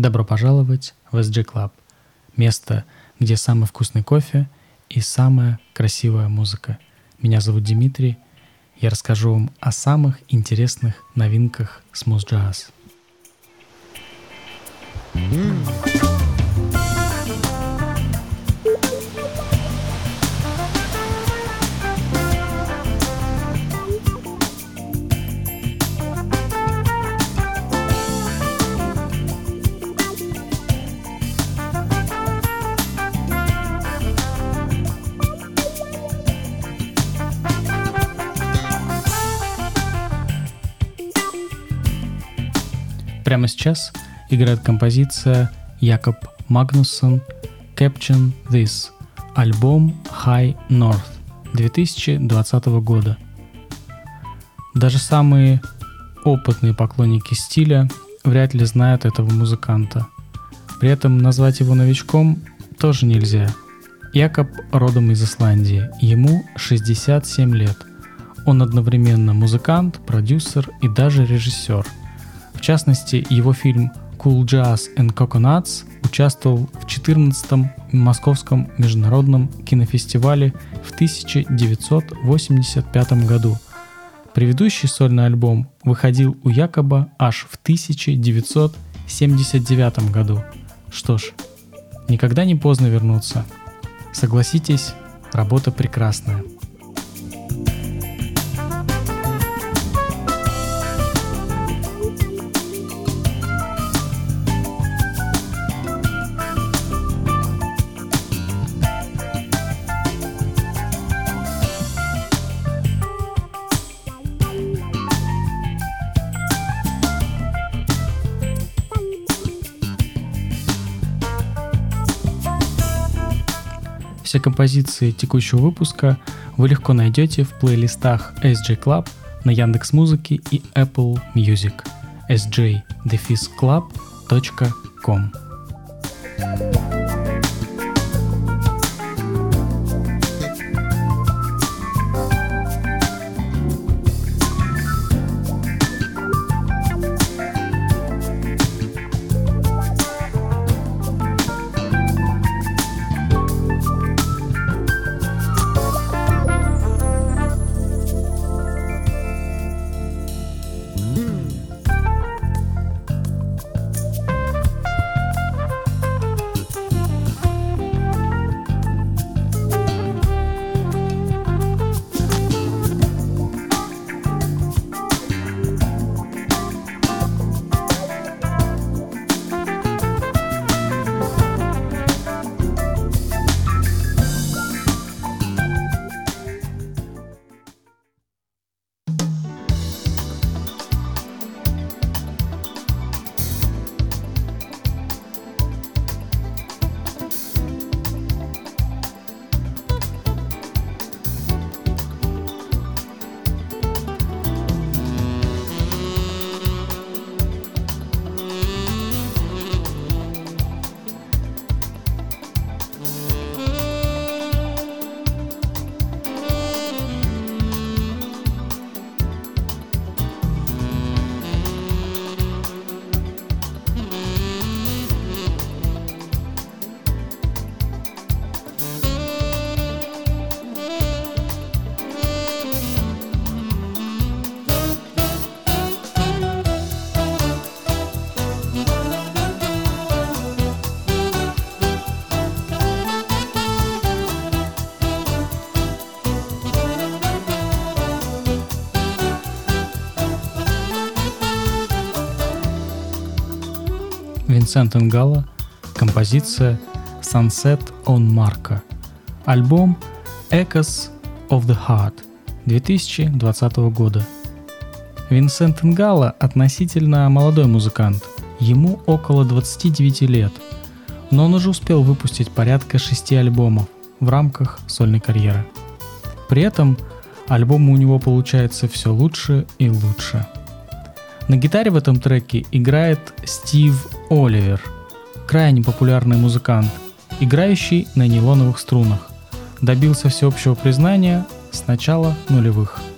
Добро пожаловать в SG Club. Место, где самый вкусный кофе и самая красивая музыка. Меня зовут Дмитрий. Я расскажу вам о самых интересных новинках смуз джаз. Прямо сейчас играет композиция Якоб Магнуссон Caption This, альбом High North 2020 года. Даже самые опытные поклонники стиля вряд ли знают этого музыканта. При этом назвать его новичком тоже нельзя. Якоб родом из Исландии, ему 67 лет. Он одновременно музыкант, продюсер и даже режиссер – в частности, его фильм Cool Jazz and Coconuts участвовал в 14-м Московском международном кинофестивале в 1985 году. Предыдущий сольный альбом выходил у Якоба аж в 1979 году. Что ж, никогда не поздно вернуться. Согласитесь, работа прекрасная. Все композиции текущего выпуска вы легко найдете в плейлистах SJ Club на Яндекс Музыке и Apple Music sj-club.com. thank you Винсент Ингала, композиция Sunset on Marca, альбом Echoes of the Heart 2020 года. Винсент Ингала относительно молодой музыкант, ему около 29 лет, но он уже успел выпустить порядка шести альбомов в рамках сольной карьеры. При этом альбомы у него получаются все лучше и лучше – на гитаре в этом треке играет Стив Оливер, крайне популярный музыкант, играющий на нейлоновых струнах. Добился всеобщего признания с начала нулевых –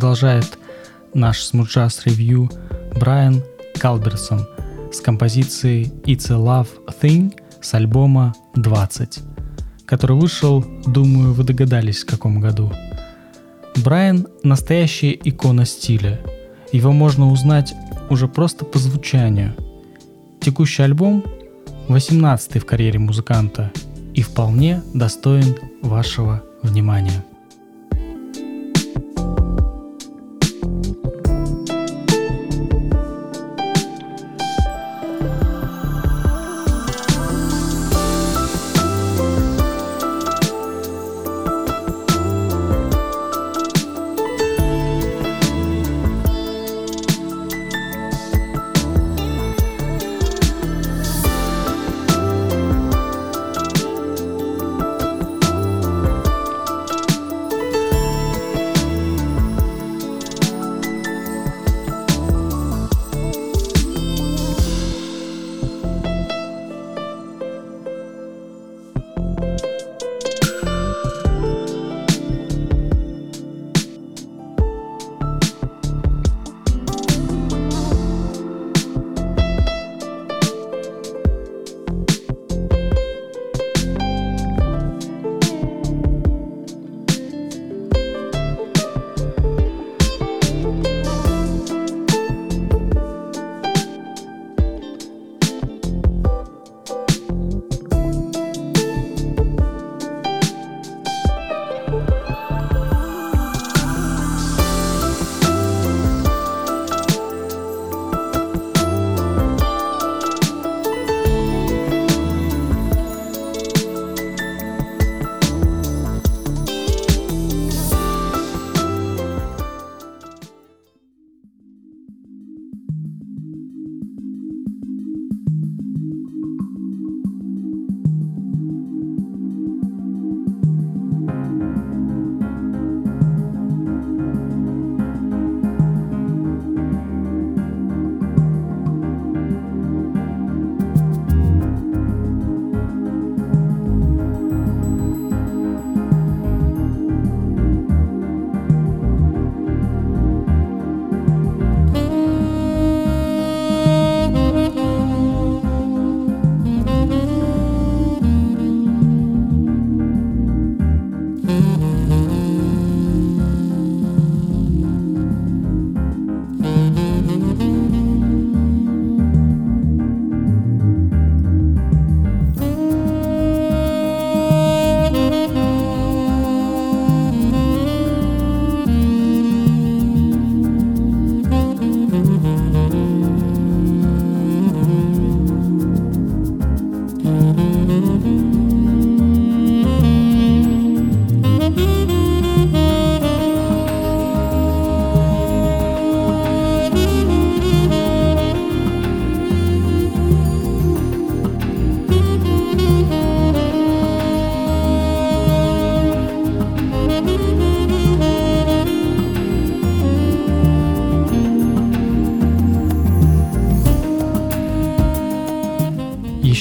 продолжает наш смуджаз ревью Брайан Калберсон с композицией It's a Love Thing с альбома 20, который вышел, думаю, вы догадались в каком году. Брайан – настоящая икона стиля. Его можно узнать уже просто по звучанию. Текущий альбом – 18 в карьере музыканта и вполне достоин вашего внимания.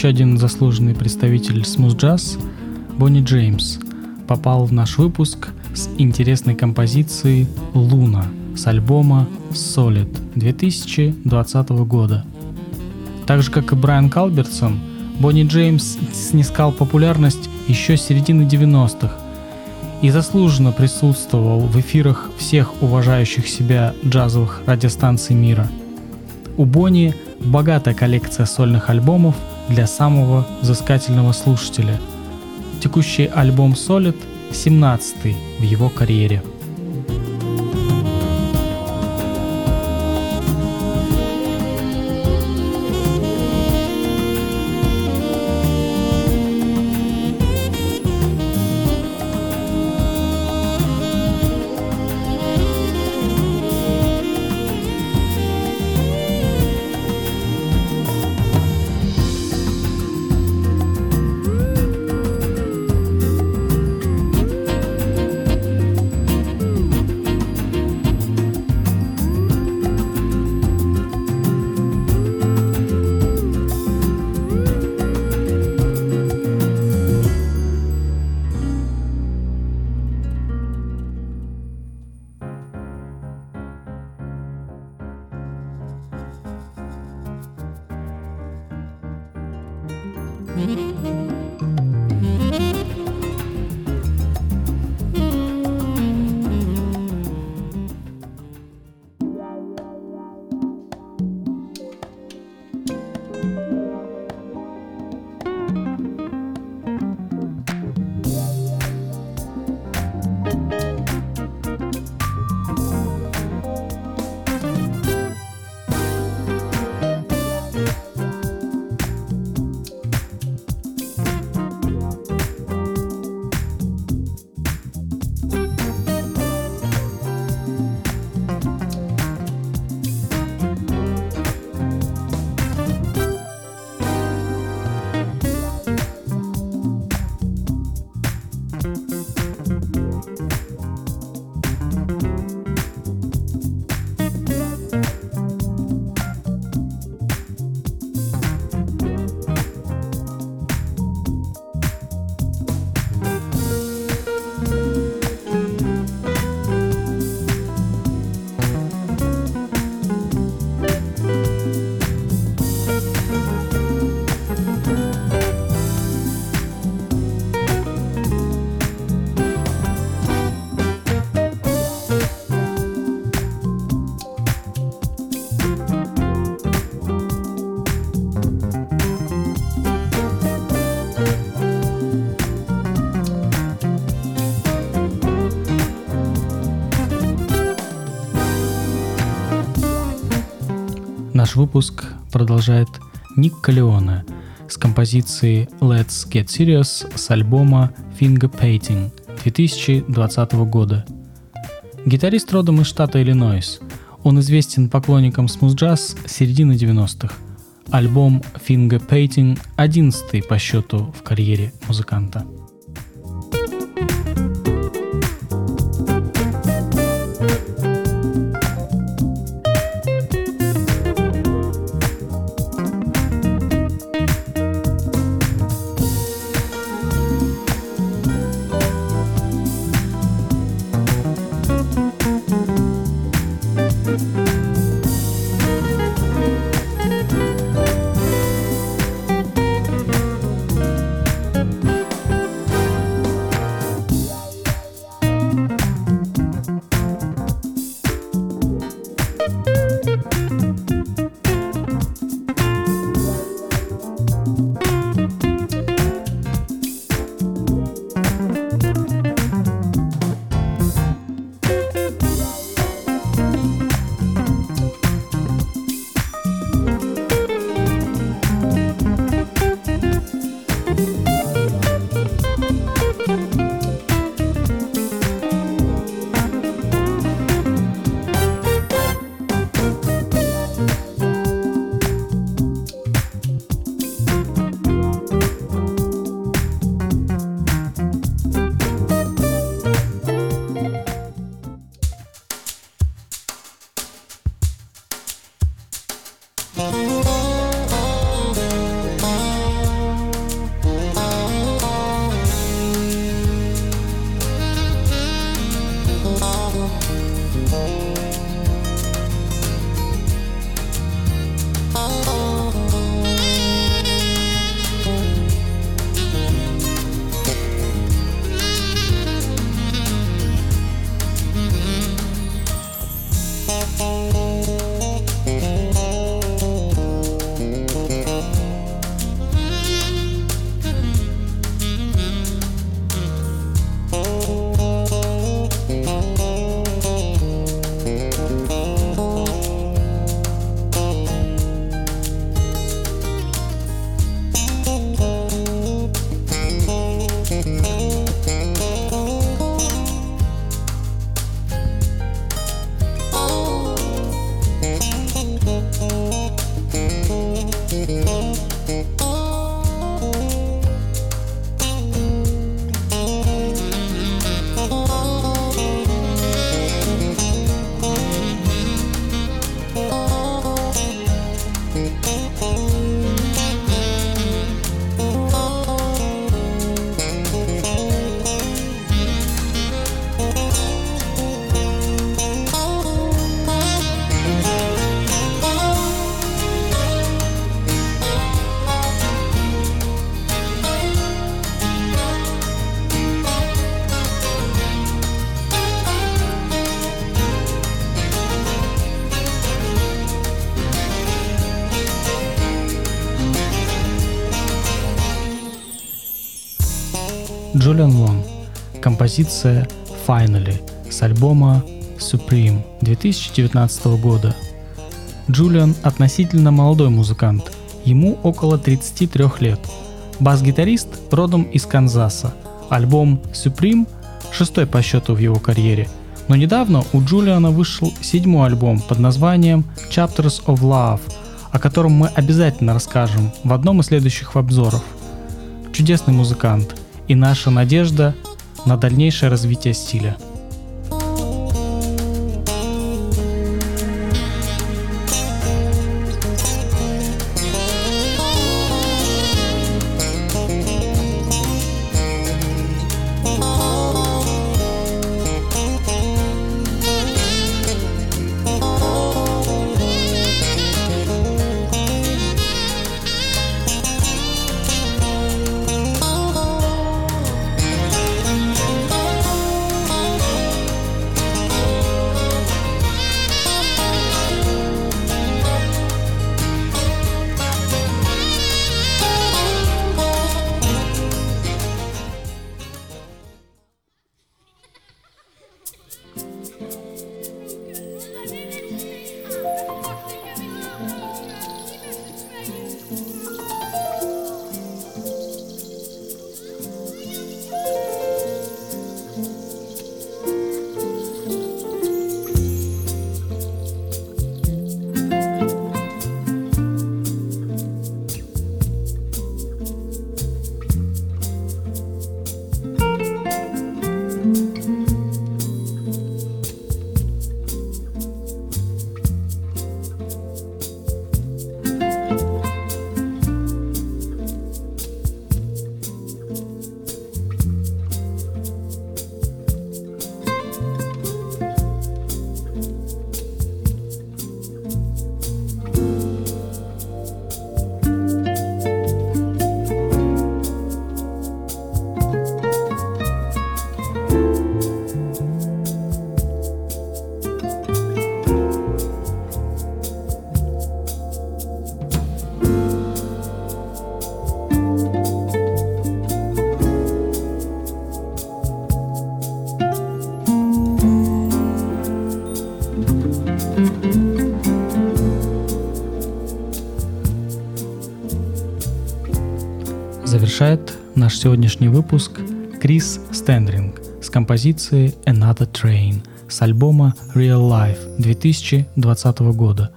Один заслуженный представитель смуз-джаз, Бонни Джеймс, попал в наш выпуск с интересной композицией «Луна» с альбома Solid 2020 года. Так же, как и Брайан Калбертсон, Бонни Джеймс снискал популярность еще с середины 90-х и заслуженно присутствовал в эфирах всех уважающих себя джазовых радиостанций мира. У Бонни богатая коллекция сольных альбомов – для самого взыскательного слушателя. Текущий альбом Solid 17 в его карьере – Наш выпуск продолжает Ник Калеоне с композицией Let's Get Serious с альбома Finger Painting 2020 года. Гитарист родом из штата Иллинойс. Он известен поклонникам смуз-джаз середины 90-х. Альбом Finger Painting – 11 по счету в карьере музыканта. Композиция Finally с альбома Supreme 2019 года. Джулиан относительно молодой музыкант, ему около 33 лет. Бас-гитарист родом из Канзаса. Альбом Supreme – шестой по счету в его карьере. Но недавно у Джулиана вышел седьмой альбом под названием Chapters of Love, о котором мы обязательно расскажем в одном из следующих обзоров. Чудесный музыкант – и наша надежда на дальнейшее развитие стиля – сегодняшний выпуск Крис Стендринг с композицией Another Train с альбома Real Life 2020 года.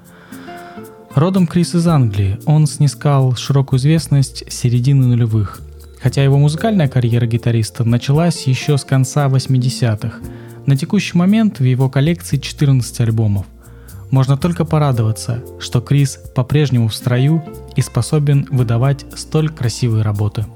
Родом Крис из Англии, он снискал широкую известность середины нулевых, хотя его музыкальная карьера гитариста началась еще с конца 80-х. На текущий момент в его коллекции 14 альбомов. Можно только порадоваться, что Крис по-прежнему в строю и способен выдавать столь красивые работы.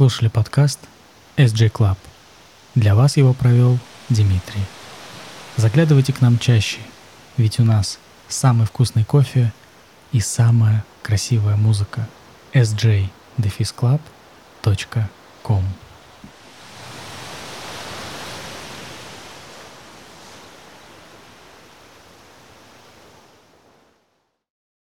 Слушали подкаст SJ Club. Для вас его провел Дмитрий. Заглядывайте к нам чаще, ведь у нас самый вкусный кофе и самая красивая музыка. sj-club.com